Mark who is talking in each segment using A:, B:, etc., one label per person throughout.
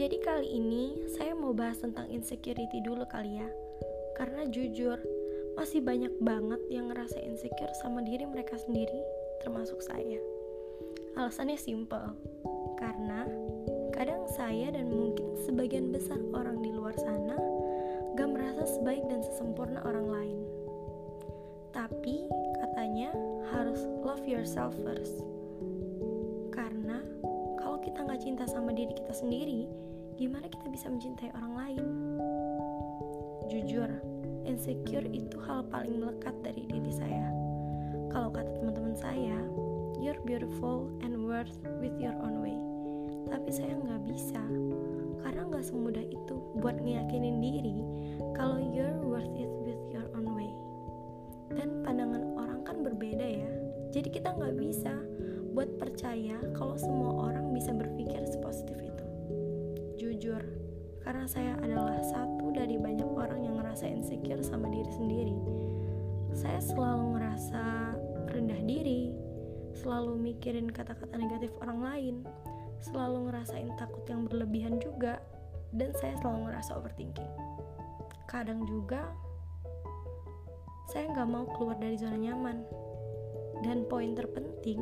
A: Jadi kali ini saya mau bahas tentang insecurity dulu kali ya. Karena jujur, masih banyak banget yang ngerasa insecure sama diri mereka sendiri, termasuk saya. Alasannya simple, karena kadang saya dan mungkin sebagian besar orang di luar sana gak merasa sebaik dan sesempurna orang lain. Tapi katanya harus love yourself first. Karena kalau kita nggak cinta sama diri kita sendiri, gimana kita bisa mencintai orang lain? Jujur, insecure itu hal paling melekat dari diri saya. Kalau kata teman-teman saya, you're beautiful and worth with your own way. Tapi saya nggak bisa, karena nggak semudah itu buat ngeyakinin diri kalau you're worth it with your own way. Dan pandangan orang kan berbeda ya, jadi kita nggak bisa buat percaya kalau semua orang bisa berpikir sepositif itu. Karena saya adalah satu dari banyak orang yang ngerasa insecure sama diri sendiri. Saya selalu ngerasa rendah diri, selalu mikirin kata-kata negatif orang lain, selalu ngerasain takut yang berlebihan juga, dan saya selalu ngerasa overthinking. Kadang juga saya nggak mau keluar dari zona nyaman. Dan poin terpenting,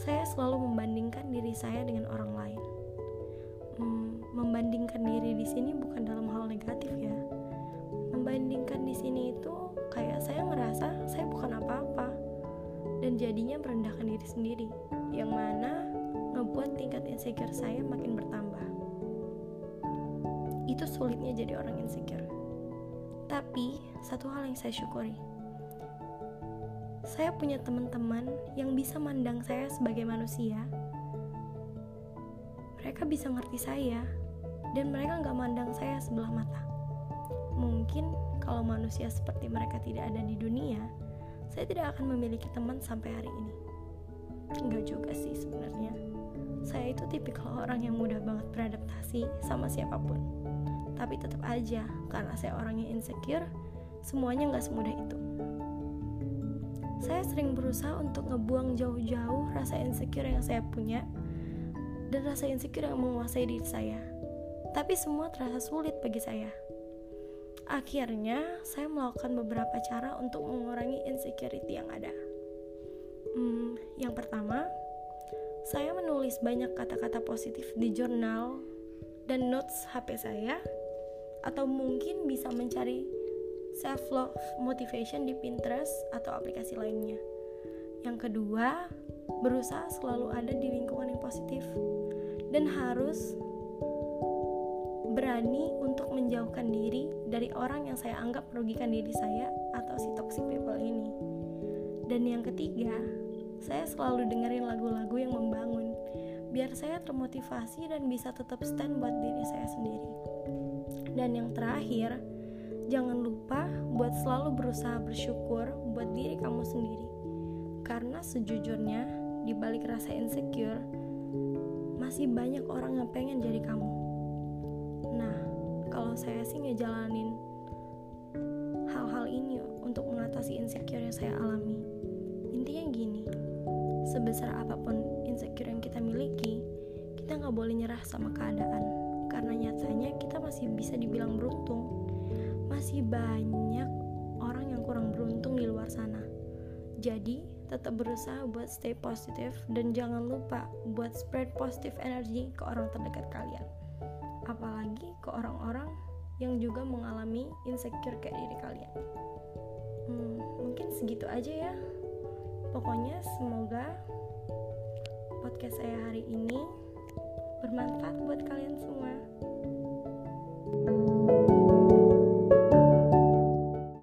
A: saya selalu membandingkan diri saya dengan orang lain. Hmm, membandingkan diri di sini bukan dalam hal negatif ya. Membandingkan di sini itu kayak saya ngerasa saya bukan apa-apa dan jadinya merendahkan diri sendiri, yang mana ngebuat tingkat insecure saya makin bertambah. Itu sulitnya jadi orang insecure. Tapi satu hal yang saya syukuri, saya punya teman-teman yang bisa mandang saya sebagai manusia. Mereka bisa ngerti saya, dan mereka nggak mandang saya sebelah mata. Mungkin kalau manusia seperti mereka tidak ada di dunia, saya tidak akan memiliki teman sampai hari ini. Enggak juga sih sebenarnya. Saya itu tipikal orang yang mudah banget beradaptasi sama siapa pun. Tapi tetap aja, karena saya orangnya insecure, semuanya nggak semudah itu. Saya sering berusaha untuk ngebuang jauh-jauh rasa insecure yang saya punya dan rasa insecure yang menguasai diri saya. Tapi semua terasa sulit bagi saya. Akhirnya, saya melakukan beberapa cara untuk mengurangi insecurity yang ada. Hmm, yang pertama, saya menulis banyak kata-kata positif di jurnal dan notes HP saya, atau mungkin bisa mencari self love motivation di Pinterest atau aplikasi lainnya. Yang kedua, berusaha selalu ada di lingkungan yang positif dan harus berani untuk menjauhkan diri dari orang yang saya anggap merugikan diri saya atau si toxic people ini. Dan yang ketiga, saya selalu dengerin lagu-lagu yang membangun biar saya termotivasi dan bisa tetap stand buat diri saya sendiri. Dan yang terakhir, jangan lupa buat selalu berusaha bersyukur buat diri kamu sendiri. Karena sejujurnya, di balik rasa insecure, masih banyak orang yang pengen jadi kamu. Nah, kalau saya sih ngejalanin hal-hal ini untuk mengatasi insecure yang saya alami. Intinya gini, sebesar apa pun insecure yang kita miliki, kita nggak boleh nyerah sama keadaan. Karena nyatanya kita masih bisa dibilang beruntung. Masih banyak orang yang kurang beruntung di luar sana. Jadi, tetap berusaha buat stay positif dan jangan lupa buat spread positive energy ke orang terdekat kalian. Apalagi ke orang-orang yang juga mengalami insecure kayak diri kalian. Hmm, mungkin segitu aja ya. Pokoknya semoga podcast saya hari ini bermanfaat buat kalian semua.